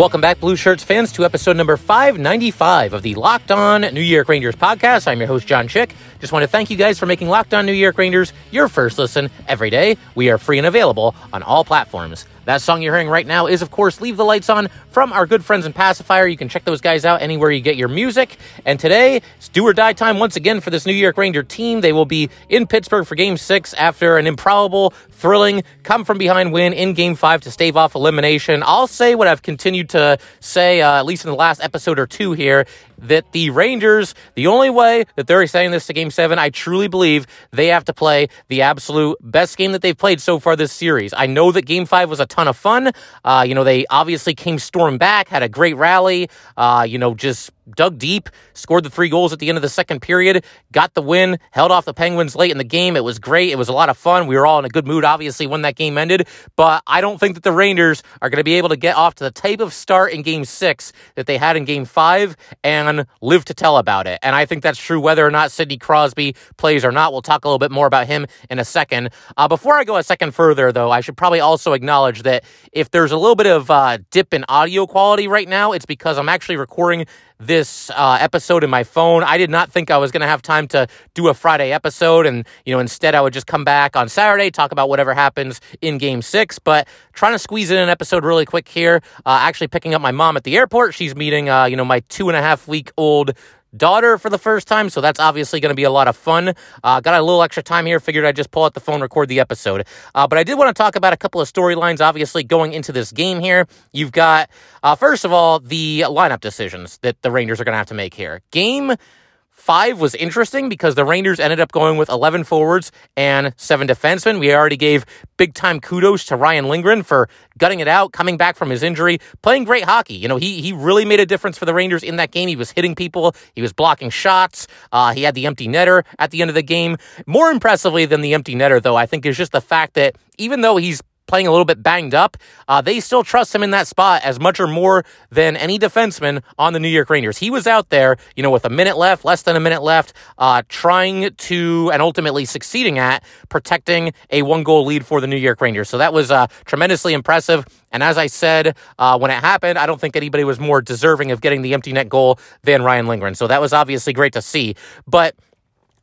Welcome back, Blue Shirts fans, to episode number 595 of the Locked On New York Rangers podcast. I'm your host, John Chick. Just want to thank you guys for making Locked On New York Rangers your first listen every day. We are free and available on all platforms. That song you're hearing right now is, of course, Leave the Lights On from our good friends in Pacifier. You can check those guys out anywhere you get your music. And today, it's do or die time once again for this New York Ranger team. They will be in Pittsburgh for game six after an improbable, thrilling, come from behind win in game five to stave off elimination. I'll say what I've continued to say, uh, at least in the last episode or two here, that the Rangers, the only way that they're extending this to game seven, I truly believe they have to play the absolute best game that they've played so far this series. I know that game five was a ton of fun. Uh, you know, they obviously came storm back, had a great rally, uh, you know, just dug deep, scored the three goals at the end of the second period, got the win, held off the Penguins late in the game. It was great. It was a lot of fun. We were all in a good mood, obviously, when that game ended. But I don't think that the Rangers are going to be able to get off to the type of start in game six that they had in game five and live to tell about it. And I think that's true whether or not Sidney Crosby plays or not. We'll talk a little bit more about him in a second. Uh, before I go a second further, though, I should probably also acknowledge that if there's a little bit of uh, dip in audio quality right now, it's because I'm actually recording this uh, episode in my phone. I did not think I was going to have time to do a Friday episode, and you know, instead I would just come back on Saturday, talk about whatever happens in Game Six. But trying to squeeze in an episode really quick here. Uh, actually, picking up my mom at the airport. She's meeting, uh, you know, my two and a half week old daughter for the first time, so that's obviously going to be a lot of fun. Uh, got a little extra time here, figured I'd just pull out the phone, record the episode. Uh, but I did want to talk about a couple of storylines, obviously, going into this game here. You've got, uh, first of all, the lineup decisions that the Rangers are going to have to make here. Game Five was interesting because the Rangers ended up going with 11 forwards and seven defensemen. We already gave big time kudos to Ryan Lindgren for gutting it out, coming back from his injury, playing great hockey. You know, he he really made a difference for the Rangers in that game. He was hitting people, he was blocking shots. Uh, he had the empty netter at the end of the game. More impressively than the empty netter, though, I think is just the fact that even though he's playing a little bit banged up, uh, they still trust him in that spot as much or more than any defenseman on the New York Rangers. He was out there, you know, with a minute left, less than a minute left, uh, trying to and ultimately succeeding at protecting a one goal lead for the New York Rangers. So that was uh, tremendously impressive. And as I said uh, when it happened, I don't think anybody was more deserving of getting the empty net goal than Ryan Lindgren. So that was obviously great to see. But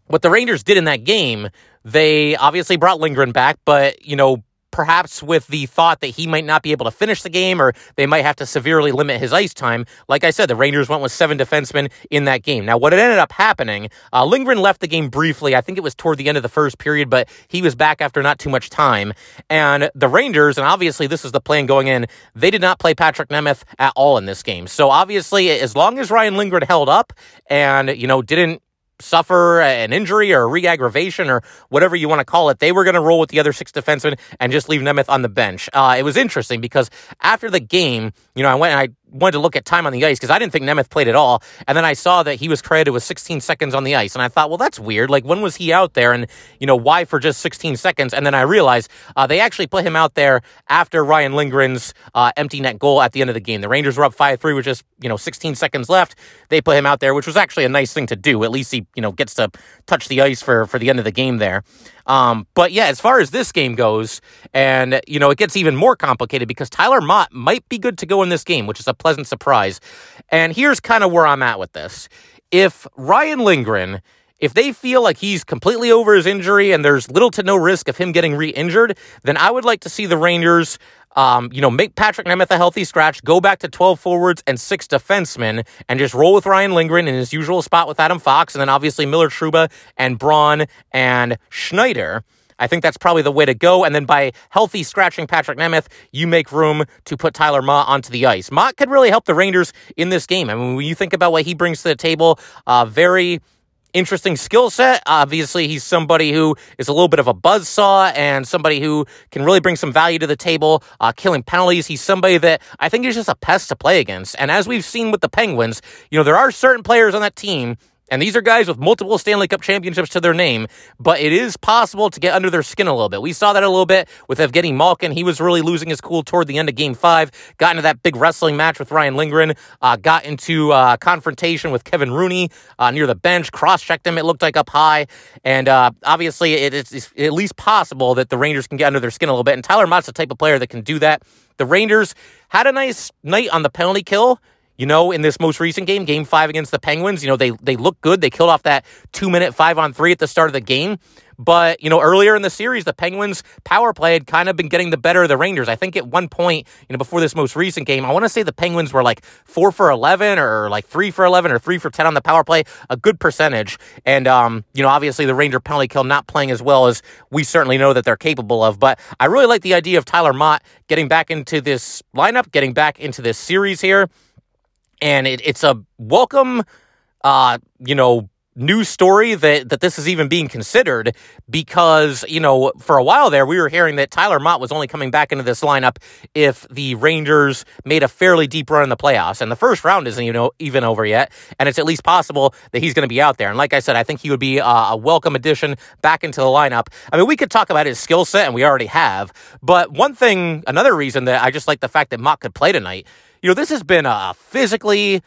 what the Rangers did in that game, they obviously brought Lindgren back, but, you know, perhaps with the thought that he might not be able to finish the game or they might have to severely limit his ice time. Like I said, the Rangers went with seven defensemen in that game. Now, what ended up happening, uh, Lindgren left the game briefly. I think it was toward the end of the first period, but he was back after not too much time. And the Rangers, and obviously this is the plan going in, they did not play Patrik Nemeth at all in this game. So obviously, as long as Ryan Lindgren held up and, you know, didn't suffer an injury or a re-aggravation or whatever you want to call it, they were going to roll with the other six defensemen and just leave Nemeth on the bench. Uh, it was interesting because after the game, you know, I went and I wanted to look at time on the ice because I didn't think Nemeth played at all. And then I saw that he was credited with 16 seconds on the ice. And I thought, well, that's weird. Like, when was he out there? And, you know, why for just 16 seconds? And then I realized uh, they actually put him out there after Ryan Lindgren's uh, empty net goal at the end of the game. The Rangers were up 5 3 with just, you know, 16 seconds left. They put him out there, which was actually a nice thing to do. At least he, you know, gets to touch the ice for, for the end of the game there. Um, but yeah, as far as this game goes, and you know, it gets even more complicated because Tyler Motte might be good to go in this game, which is a pleasant surprise. And here's kind of where I'm at with this. If Ryan Lindgren if they feel like he's completely over his injury and there's little to no risk of him getting re injured, then I would like to see the Rangers um, you know, make Patrik Nemeth a healthy scratch, go back to 12 forwards and six defensemen, and just roll with Ryan Lindgren in his usual spot with Adam Fox, and then obviously Miller Trouba and Braun and Schneider. I think that's probably the way to go. And then by healthy scratching Patrik Nemeth, you make room to put Tyler Motte onto the ice. Motte could really help the Rangers in this game. I mean, when you think about what he brings to the table, uh, very interesting skill set. Obviously, he's somebody who is a little bit of a buzz saw and somebody who can really bring some value to the table, uh, killing penalties. He's somebody that I think is just a pest to play against. And as we've seen with the Penguins, you know, there are certain players on that team and these are guys with multiple Stanley Cup championships to their name, but it is possible to get under their skin a little bit. We saw that a little bit with Evgeny Malkin. He was really losing his cool toward the end of game five, got into that big wrestling match with Ryan Lindgren, uh, got into uh, confrontation with Kevin Rooney uh, near the bench, cross checked him, it looked like up high. And uh, obviously, it's, it's at least possible that the Rangers can get under their skin a little bit. And Tyler Motte's the type of player that can do that. The Rangers had a nice night on the penalty kill. You know, in this most recent game, game five against the Penguins, you know, they they look good. They killed off that two minute five on three at the start of the game. But, you know, earlier in the series, the Penguins power play had kind of been getting the better of the Rangers. I think at one point, you know, before this most recent game, I want to say the Penguins were like four for 11 or like three for 11 or three for 10 on the power play, a good percentage. And, um, you know, obviously the Ranger penalty kill not playing as well as we certainly know that they're capable of. But I really like the idea of Tyler Motte getting back into this lineup, getting back into this series here and it, it's a welcome, uh, you know, news story that that this is even being considered because you know for a while there we were hearing that Tyler Motte was only coming back into this lineup if the Rangers made a fairly deep run in the playoffs. And the first round isn't you know even over yet. And it's at least possible that he's going to be out there. And like I said I think he would be a, a welcome addition back into the lineup. I mean we could talk about his skill set and we already have. But one thing another reason that I just like the fact that Motte could play tonight you know, this has been a physically,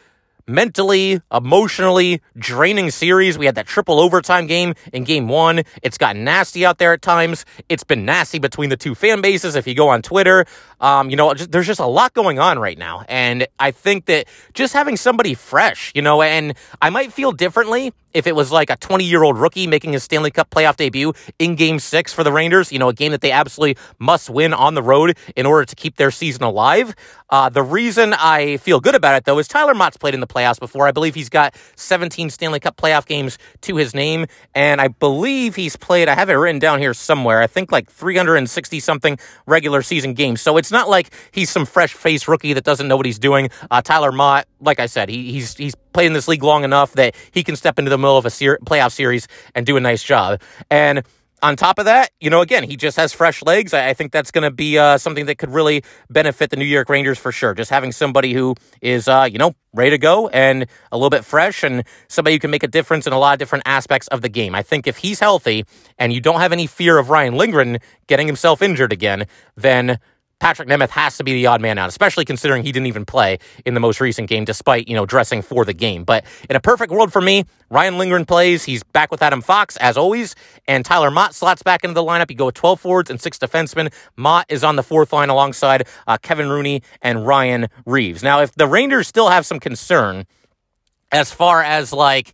mentally, emotionally draining series. We had that triple overtime game in game one. It's gotten nasty out there at times. It's been nasty between the two fan bases. If you go on Twitter, um, you know, just, there's just a lot going on right now. And I think that just having somebody fresh, you know, and I might feel differently if it was like a 20 year old rookie making his Stanley Cup playoff debut in game six for the Rangers, you know, a game that they absolutely must win on the road in order to keep their season alive. Uh, the reason I feel good about it, though, is Tyler Motte's played in the playoffs before. I believe he's got 17 Stanley Cup playoff games to his name. And I believe he's played, I have it written down here somewhere, I think like 360 something regular season games. So it's not like he's some fresh face rookie that doesn't know what he's doing. Uh, Tyler Motte, like I said, he, he's, he's played in this league long enough that he can step into the middle of a ser- playoff series and do a nice job. And on top of that, you know, again, he just has fresh legs. I, I think that's going to be uh, something that could really benefit the New York Rangers for sure. Just having somebody who is, uh, you know, ready to go and a little bit fresh and somebody who can make a difference in a lot of different aspects of the game. I think if he's healthy and you don't have any fear of Ryan Lindgren getting himself injured again, then Patrik Nemeth has to be the odd man out, especially considering he didn't even play in the most recent game, despite, you know, dressing for the game. But in a perfect world for me, Ryan Lindgren plays. He's back with Adam Fox, as always, and Tyler Motte slots back into the lineup. You go with 12 forwards and six defensemen. Motte is on the fourth line alongside uh, Kevin Rooney and Ryan Reaves. Now, if the Rangers still have some concern as far as like,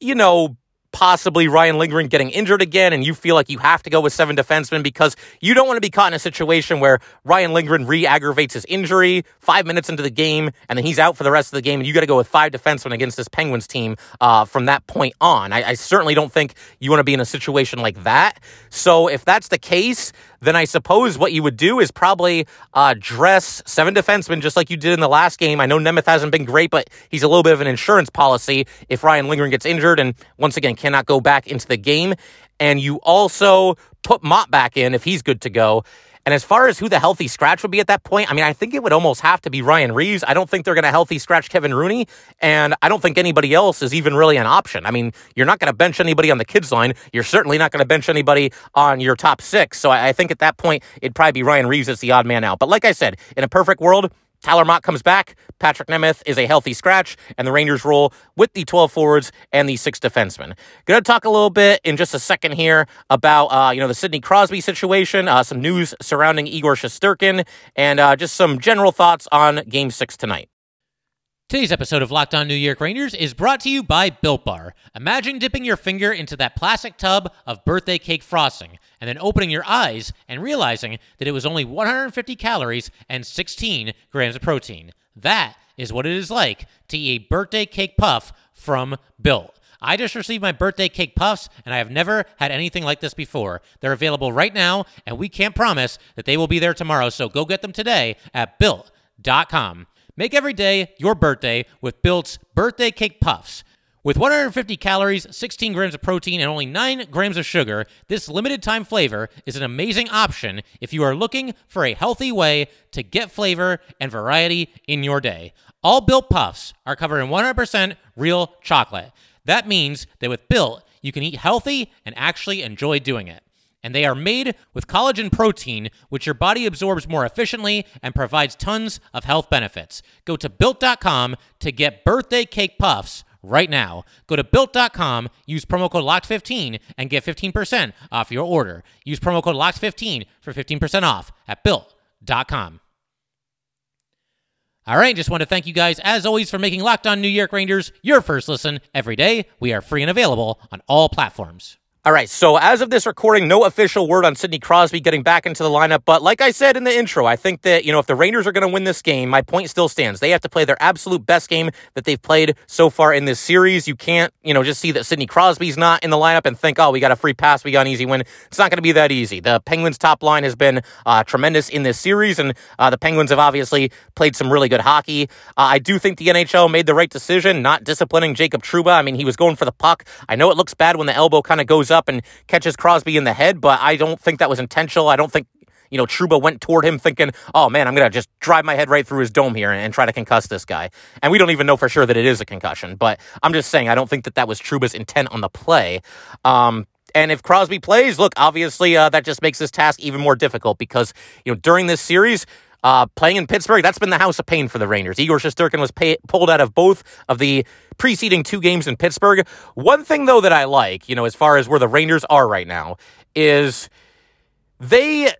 you know, possibly Ryan Lindgren getting injured again, and you feel like you have to go with seven defensemen because you don't want to be caught in a situation where Ryan Lindgren re aggravates his injury five minutes into the game, and then he's out for the rest of the game, and you got to go with five defensemen against this Penguins team uh, from that point on. I, I certainly don't think you want to be in a situation like that. So if that's the case, then I suppose what you would do is probably uh, dress seven defensemen just like you did in the last game. I know Nemeth hasn't been great, but he's a little bit of an insurance policy if Ryan Lindgren gets injured and once again cannot go back into the game. And you also put Motte back in if he's good to go. And as far as who the healthy scratch would be at that point, I mean, I think it would almost have to be Ryan Reaves. I don't think they're going to healthy scratch Kevin Rooney, and I don't think anybody else is even really an option. I mean, you're not going to bench anybody on the kids line. You're certainly not going to bench anybody on your top six. So I think at that point, it'd probably be Ryan Reaves as the odd man out. But like I said, in a perfect world, Tyler Motte comes back. Patrik Nemeth is a healthy scratch, and the Rangers roll with the 12 forwards and the six defensemen. Going to talk a little bit in just a second here about uh, you know the Sidney Crosby situation, uh, some news surrounding Igor Shesterkin, and uh, just some general thoughts on Game Six tonight. Today's episode of Locked On New York Rangers is brought to you by Built Bar. Imagine dipping your finger into that plastic tub of birthday cake frosting and then opening your eyes and realizing that it was only 150 calories and 16 grams of protein. That is what it is like to eat a birthday cake puff from Built. I just received my birthday cake puffs, and I have never had anything like this before. They're available right now, and we can't promise that they will be there tomorrow, so go get them today at built.com. Make every day your birthday with Built's birthday cake puffs. With 150 calories, 16 grams of protein, and only 9 grams of sugar, this limited time flavor is an amazing option if you are looking for a healthy way to get flavor and variety in your day. All Built Puffs are covered in 100% real chocolate. That means that with Built, you can eat healthy and actually enjoy doing it. And they are made with collagen protein, which your body absorbs more efficiently and provides tons of health benefits. Go to built.com to get birthday cake puffs right now. Go to built.com, use promo code LOCKED15 and get 15% off your order. Use promo code LOCKED15 for 15% off at built.com. All right, just want to thank you guys as always for making Locked On New York Rangers your first listen every day. We are free and available on all platforms. All right, so as of this recording, no official word on Sidney Crosby getting back into the lineup. But like I said in the intro, I think that, you know, if the Rangers are going to win this game, my point still stands. They have to play their absolute best game that they've played so far in this series. You can't, you know, just see that Sidney Crosby's not in the lineup and think, oh, we got a free pass, we got an easy win. It's not going to be that easy. The Penguins' top line has been uh, tremendous in this series, and uh, the Penguins have obviously played some really good hockey. Uh, I do think the NHL made the right decision not disciplining Jacob Trouba. I mean, he was going for the puck. I know it looks bad when the elbow kind of goes up and catches Crosby in the head, but I don't think that was intentional. I don't think you know, Trouba went toward him thinking, oh man, I'm going to just drive my head right through his dome here and, and, try to concuss this guy. And we don't even know for sure that it is a concussion, but I'm just saying, I don't think that that was Trouba's intent on the play. Um, and if Crosby plays, look, obviously uh, that just makes this task even more difficult because, you know, during this series, uh, playing in Pittsburgh, that's been the house of pain for the Rangers. Igor Shesterkin was pay- pulled out of both of the preceding two games in Pittsburgh. One thing, though, that I like, you know, as far as where the Rangers are right now, is they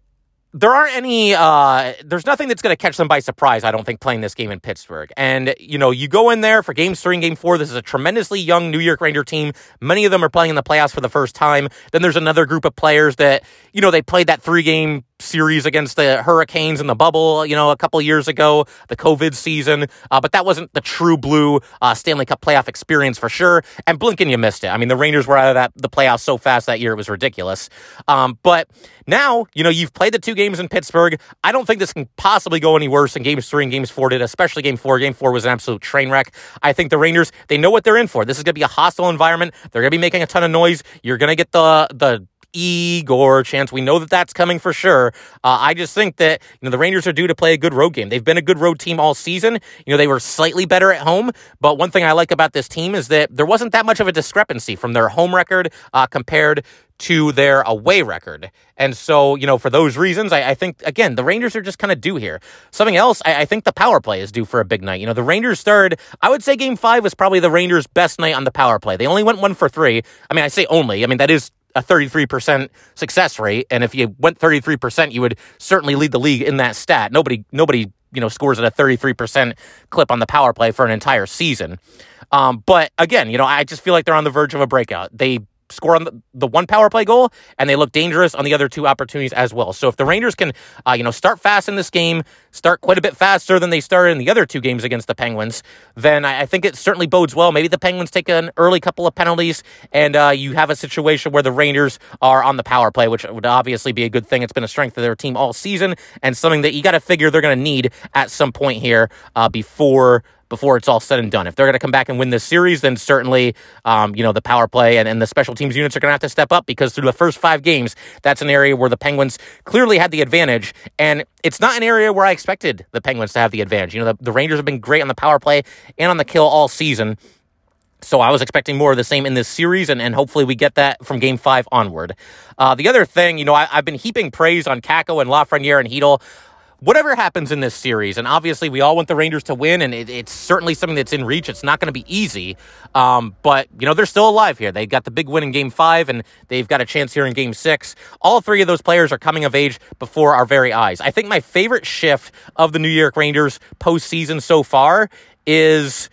there aren't any uh, there's nothing that's going to catch them by surprise i don't think playing this game in pittsburgh. And you know you go in there for game three and game four this is a tremendously young new york ranger team. Many of them are playing in the playoffs for the first time. Then there's another group of players that you know they played that three game series against the Hurricanes in the bubble, you know, a couple years ago, the COVID season. Uh, but that wasn't the true blue uh, Stanley Cup playoff experience for sure. And blinking, you missed it. I mean, the Rangers were out of that the playoffs so fast that year it was ridiculous. Um, but now, you know, you've played the two games in Pittsburgh. I don't think this can possibly go any worse than games three and games four did, especially game four. Game four was an absolute train wreck. I think the Rangers, they know what they're in for. This is going to be a hostile environment. They're going to be making a ton of noise. You're going to get the the Igor chance. We know that that's coming for sure. Uh, I just think that you know the Rangers are due to play a good road game. They've been a good road team all season. You know they were slightly better at home, but one thing I like about this team is that there wasn't that much of a discrepancy from their home record uh, compared to their away record. And so, you know, for those reasons, I, I think, again, the Rangers are just kind of due here. Something else, I, I, think the power play is due for a big night. You know, the Rangers started, I would say game five was probably the Rangers' best night on the power play. They only went one for three. I mean, I say only. I mean, that is a 33% success rate. And if you went 33%, you would certainly lead the league in that stat. Nobody, nobody, you know, scores at a 33% clip on the power play for an entire season. Um, but again, you know, I just feel like they're on the verge of a breakout. They score on the, the one power play goal, and they look dangerous on the other two opportunities as well. So if the Rangers can, uh, you know, start fast in this game, start quite a bit faster than they started in the other two games against the Penguins, then I, I think it certainly bodes well. Maybe the Penguins take an early couple of penalties, and uh, you have a situation where the Rangers are on the power play, which would obviously be a good thing. It's been a strength of their team all season, and something that you got to figure they're going to need at some point here uh, before before it's all said and done. If they're going to come back and win this series, then certainly, um, you know, the power play and, and the special teams units are going to have to step up because through the first five games, that's an area where the Penguins clearly had the advantage. And it's not an area where I expected the Penguins to have the advantage. You know, the, the Rangers have been great on the power play and on the kill all season. So I was expecting more of the same in this series, and, and hopefully we get that from game five onward. Uh, the other thing, you know, I, have been heaping praise on Kakko and Lafreniere and Chytil whatever happens in this series, and obviously we all want the Rangers to win, and it, it's certainly something that's in reach. It's not going to be easy, um, but you know they're still alive here. They got the big win in Game Five, and they've got a chance here in Game Six. All three of those players are coming of age before our very eyes. I think my favorite shift of the New York Rangers postseason so far is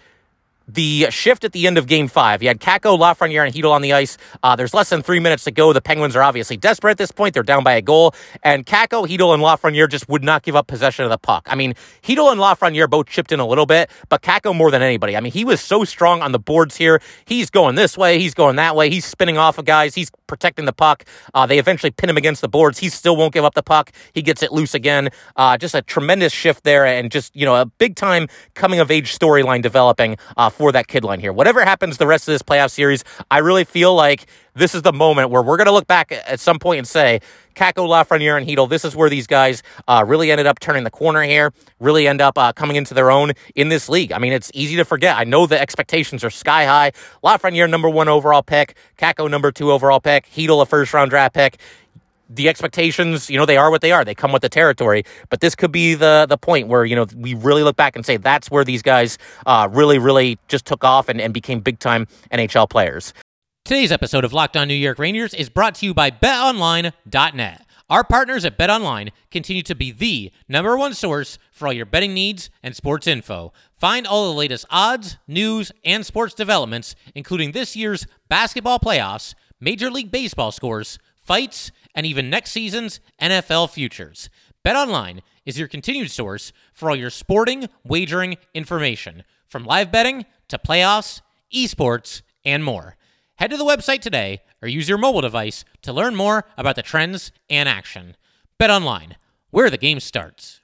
the shift at the end of game five. You had Kakko, Lafreniere, and Chytil on the ice. Uh, there's less than three minutes to go. The Penguins are obviously desperate at this point. They're down by a goal. And Kakko, Chytil, and Lafreniere just would not give up possession of the puck. I mean, Chytil and Lafreniere both chipped in a little bit, but Kakko more than anybody. I mean, he was so strong on the boards here. He's going this way. He's going that way. He's spinning off of guys. He's protecting the puck. Uh, they eventually pin him against the boards. He still won't give up the puck. He gets it loose again. Uh, just a tremendous shift there, and just you know a big time coming of age storyline developing uh, for that kid line here. Whatever happens the rest of this playoff series, I really feel like this is the moment where we're going to look back at some point and say, Kakko, Lafreniere, and Chytil, this is where these guys uh, really ended up turning the corner here, really end up uh, coming into their own in this league. I mean, it's easy to forget. I know the expectations are sky high. Lafreniere, number one overall pick, Kakko, number two overall pick, Chytil, a first round draft pick the expectations, you know, they are what they are. They come with the territory. But this could be the the point where you know we really look back and say that's where these guys uh, really, really just took off and, and became big time NHL players. Today's episode of Locked On New York Rangers is brought to you by BetOnline.net. Our partners at BetOnline continue to be the number one source for all your betting needs and sports info. Find all the latest odds, news, and sports developments, including this year's basketball playoffs, Major League Baseball scores, fights, and even next season's NFL futures. BetOnline is your continued source for all your sporting wagering information, from live betting to playoffs, esports, and more. Head to the website today or use your mobile device to learn more about the trends and action. Bet online, where the game starts.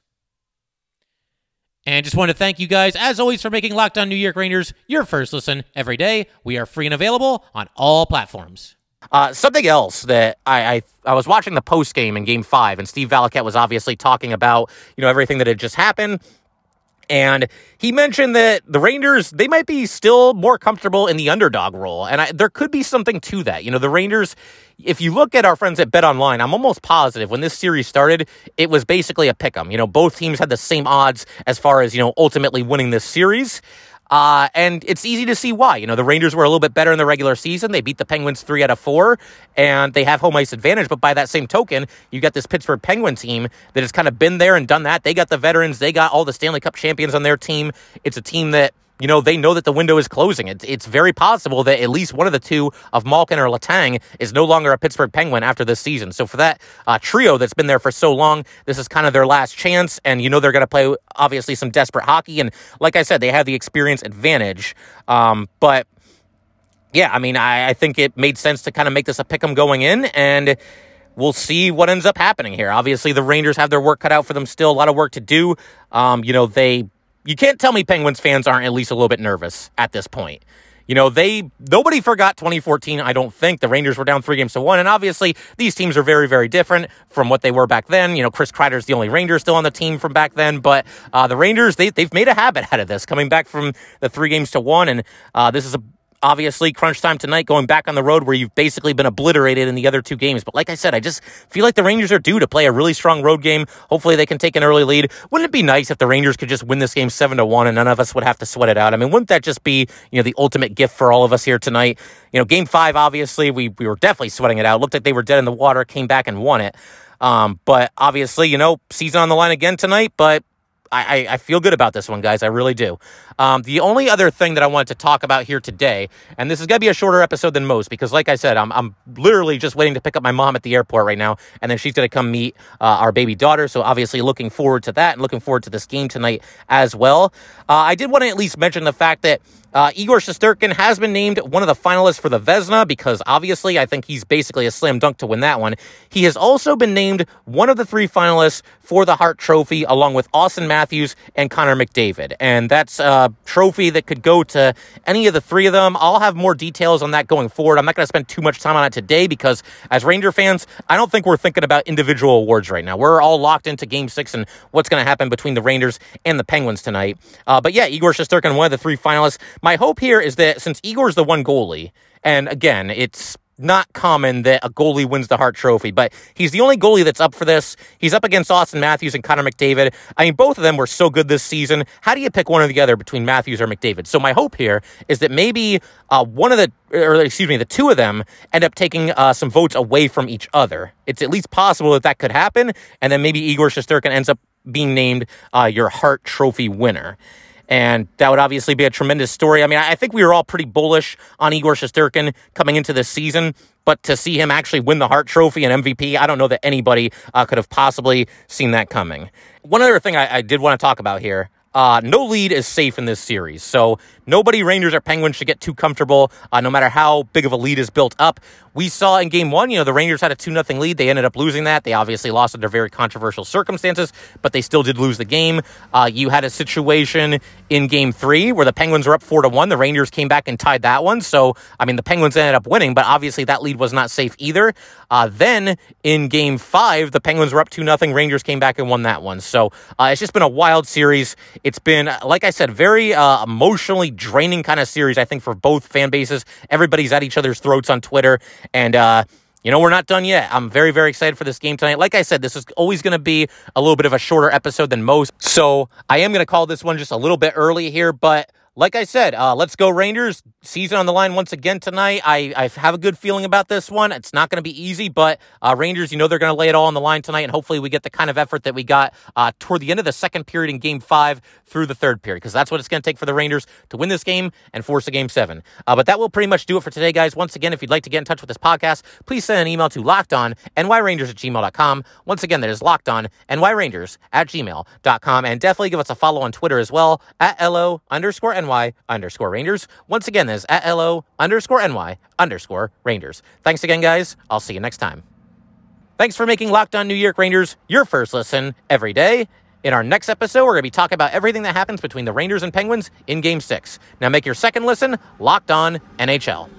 And just want to thank you guys, as always, for making Locked On New York Rangers your first listen every day. We are free and available on all platforms. Uh, something else that I, I, I was watching the post game in Game Five, and Steve Valiquette was obviously talking about you know everything that had just happened, and he mentioned that the Rangers, they might be still more comfortable in the underdog role. And I, there could be something to that. You know, the Rangers, if you look at our friends at Bet Online, I'm almost positive when this series started, it was basically a pick 'em. You know, both teams had the same odds as far as, you know, ultimately winning this series. Uh, and it's easy to see why. You know, the Rangers were a little bit better in the regular season. They beat the Penguins three out of four, and they have home ice advantage. But by that same token, you got this Pittsburgh Penguin team that has kind of been there and done that. They got the veterans, they got all the Stanley Cup champions on their team. It's a team that you know, they know that the window is closing. It's, it's very possible that at least one of the two of Malkin or Letang is no longer a Pittsburgh Penguin after this season. So for that uh, trio that's been there for so long, this is kind of their last chance. And you know they're going to play obviously some desperate hockey. And like I said, they have the experience advantage. Um, but yeah, I mean, I, I think it made sense to kind of make this a pick 'em going in and we'll see what ends up happening here. Obviously, the Rangers have their work cut out for them still, a lot of work to do. Um, you know, they you can't tell me Penguins fans aren't at least a little bit nervous at this point. You know, they nobody forgot 2014. I don't think the Rangers were down three games to one, and obviously these teams are very, very different from what they were back then. You know, Chris Kreider's the only Ranger still on the team from back then, but uh, the Rangers they they've made a habit out of this, coming back from the three games to one, and uh, this is a obviously crunch time tonight going back on the road where you've basically been obliterated in the other two games. But like i said i just feel like the rangers are due to play a really strong road game. Hopefully they can take an early lead. Wouldn't it be nice if the rangers could just win this game 7 to 1 and none of us would have to sweat it out? I mean wouldn't that just be you know the ultimate gift for all of us here tonight? You know game 5 obviously we we were definitely sweating it out. Looked like they were dead in the water came back and won it. Um, but obviously, you know, season on the line again tonight. But I, I, feel good about this one, guys. I really do. Um, the only other thing that I wanted to talk about here today, and this is going to be a shorter episode than most because, like I said, I'm, I'm literally just waiting to pick up my mom at the airport right now, and then she's going to come meet uh, our baby daughter. So, obviously, looking forward to that and looking forward to this game tonight as well. Uh, I did want to at least mention the fact that uh, Igor Shesterkin has been named one of the finalists for the Vezina because obviously I think he's basically a slam dunk to win that one. He has also been named one of the three finalists for the Hart Trophy along with Auston Matthews and Connor McDavid. And that's a trophy that could go to any of the three of them. I'll have more details on that going forward. I'm not going to spend too much time on it today because as Ranger fans, I don't think we're thinking about individual awards right now. We're all locked into game six and what's going to happen between the Rangers and the Penguins tonight. Uh, but yeah, Igor Shesterkin, one of the three finalists. My hope here is that since Igor's the one goalie, and again, it's not common that a goalie wins the Hart Trophy, but he's the only goalie that's up for this. He's up against Auston Matthews and Connor McDavid. I mean, both of them were so good this season. How do you pick one or the other between Matthews or McDavid? So my hope here is that maybe uh, one of the, or excuse me, the two of them end up taking uh, some votes away from each other. It's at least possible that that could happen, and then maybe Igor Shesterkin ends up being named uh, your Hart Trophy winner. And that would obviously be a tremendous story. I mean, I think we were all pretty bullish on Igor Shesterkin coming into this season, but to see him actually win the Hart Trophy and MVP, I don't know that anybody uh, could have possibly seen that coming. One other thing I, I did want to talk about here. Uh, no lead is safe in this series. So nobody, Rangers or Penguins, should get too comfortable, uh, no matter how big of a lead is built up. We saw in game one, you know, the Rangers had a 2 0 lead. They ended up losing that. They obviously lost under very controversial circumstances, but they still did lose the game. Uh, you had a situation in game three where the Penguins were up 4 to 1. The Rangers came back and tied that one. So, I mean, the Penguins ended up winning, but obviously that lead was not safe either. Uh, then in game five, the Penguins were up 2 0. Rangers came back and won that one. So uh, it's just been a wild series. It's been, like I said, very uh, emotionally draining kind of series, I think, for both fan bases. Everybody's at each other's throats on Twitter. And, uh, you know, we're not done yet. I'm very, very excited for this game tonight. Like I said, this is always going to be a little bit of a shorter episode than most. So I am going to call this one just a little bit early here, but like I said, uh, let's go Rangers. Season on the line once again tonight. I, I have a good feeling about this one. It's not going to be easy, but uh, Rangers, you know, they're going to lay it all on the line tonight, and hopefully we get the kind of effort that we got uh, toward the end of the second period in game five through the third period, because that's what it's going to take for the Rangers to win this game and force a game seven. Uh, but that will pretty much do it for today, guys. Once again, if you'd like to get in touch with this podcast, please send an email to lockedonnyrangers at gmail.com. Once again, that is lockedonnyrangers at gmail.com. And definitely give us a follow on Twitter as well at LO underscore NY underscore Rangers. Once again, is at LO underscore NY underscore Rangers. Thanks again, guys. I'll see you next time. Thanks for making Locked On New York Rangers your first listen every day. In our next episode, we're going to be talking about everything that happens between the Rangers and Penguins in Game 6. Now make your second listen Locked On NHL.